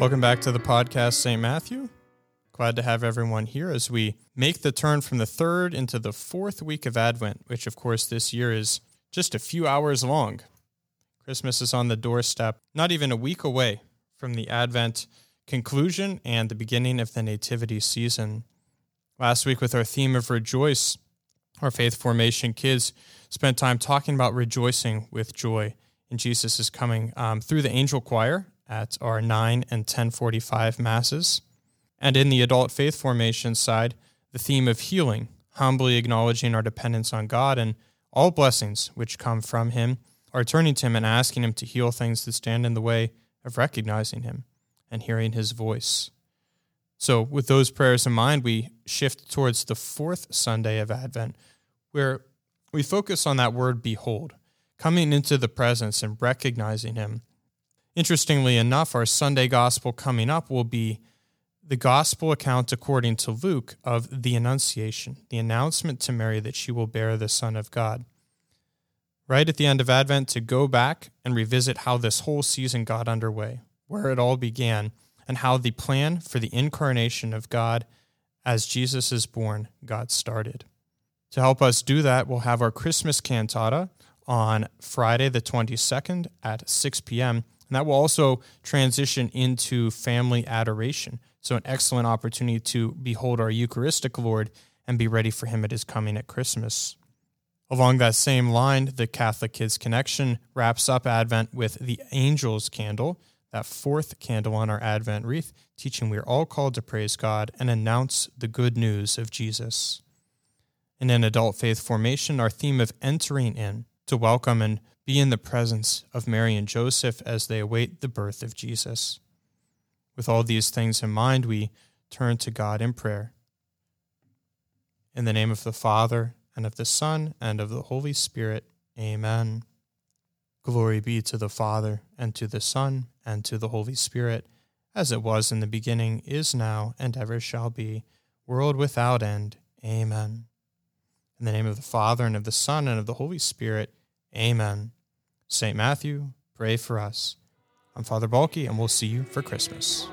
Welcome back to the podcast, St. Matthew. Glad to have everyone here as we make the turn from the third into the fourth week of Advent, which, of course, this year is just a few hours long. Christmas is on the doorstep, not even a week away from the Advent conclusion and the beginning of the Nativity season. Last week, with our theme of rejoice, our faith formation kids spent time talking about rejoicing with joy in Jesus' is coming um, through the angel choir at our 9 and 1045 masses. And in the adult faith formation side, the theme of healing, humbly acknowledging our dependence on God and all blessings which come from Him, are turning to Him and asking Him to heal things that stand in the way of recognizing Him and hearing His voice. So, with those prayers in mind, we shift towards the fourth Sunday of Advent, where we focus on that word behold, coming into the presence and recognizing Him. Interestingly enough, our Sunday gospel coming up will be the gospel account according to Luke of the Annunciation, the announcement to Mary that she will bear the Son of God. Right at the end of Advent, to go back and revisit how this whole season got underway, where it all began, and how the plan for the incarnation of God as Jesus is born got started. To help us do that, we'll have our Christmas cantata on Friday, the 22nd at 6 p.m. And that will also transition into family adoration. So, an excellent opportunity to behold our Eucharistic Lord and be ready for Him at His coming at Christmas. Along that same line, the Catholic Kids Connection wraps up Advent with the Angels Candle, that fourth candle on our Advent wreath, teaching we are all called to praise God and announce the good news of Jesus. In adult faith formation, our theme of entering in to welcome and be in the presence of Mary and Joseph as they await the birth of Jesus. With all these things in mind, we turn to God in prayer. In the name of the Father, and of the Son, and of the Holy Spirit. Amen. Glory be to the Father, and to the Son, and to the Holy Spirit, as it was in the beginning, is now, and ever shall be, world without end. Amen. In the name of the Father, and of the Son, and of the Holy Spirit. Amen. St. Matthew, pray for us. I'm Father Balkey, and we'll see you for Christmas.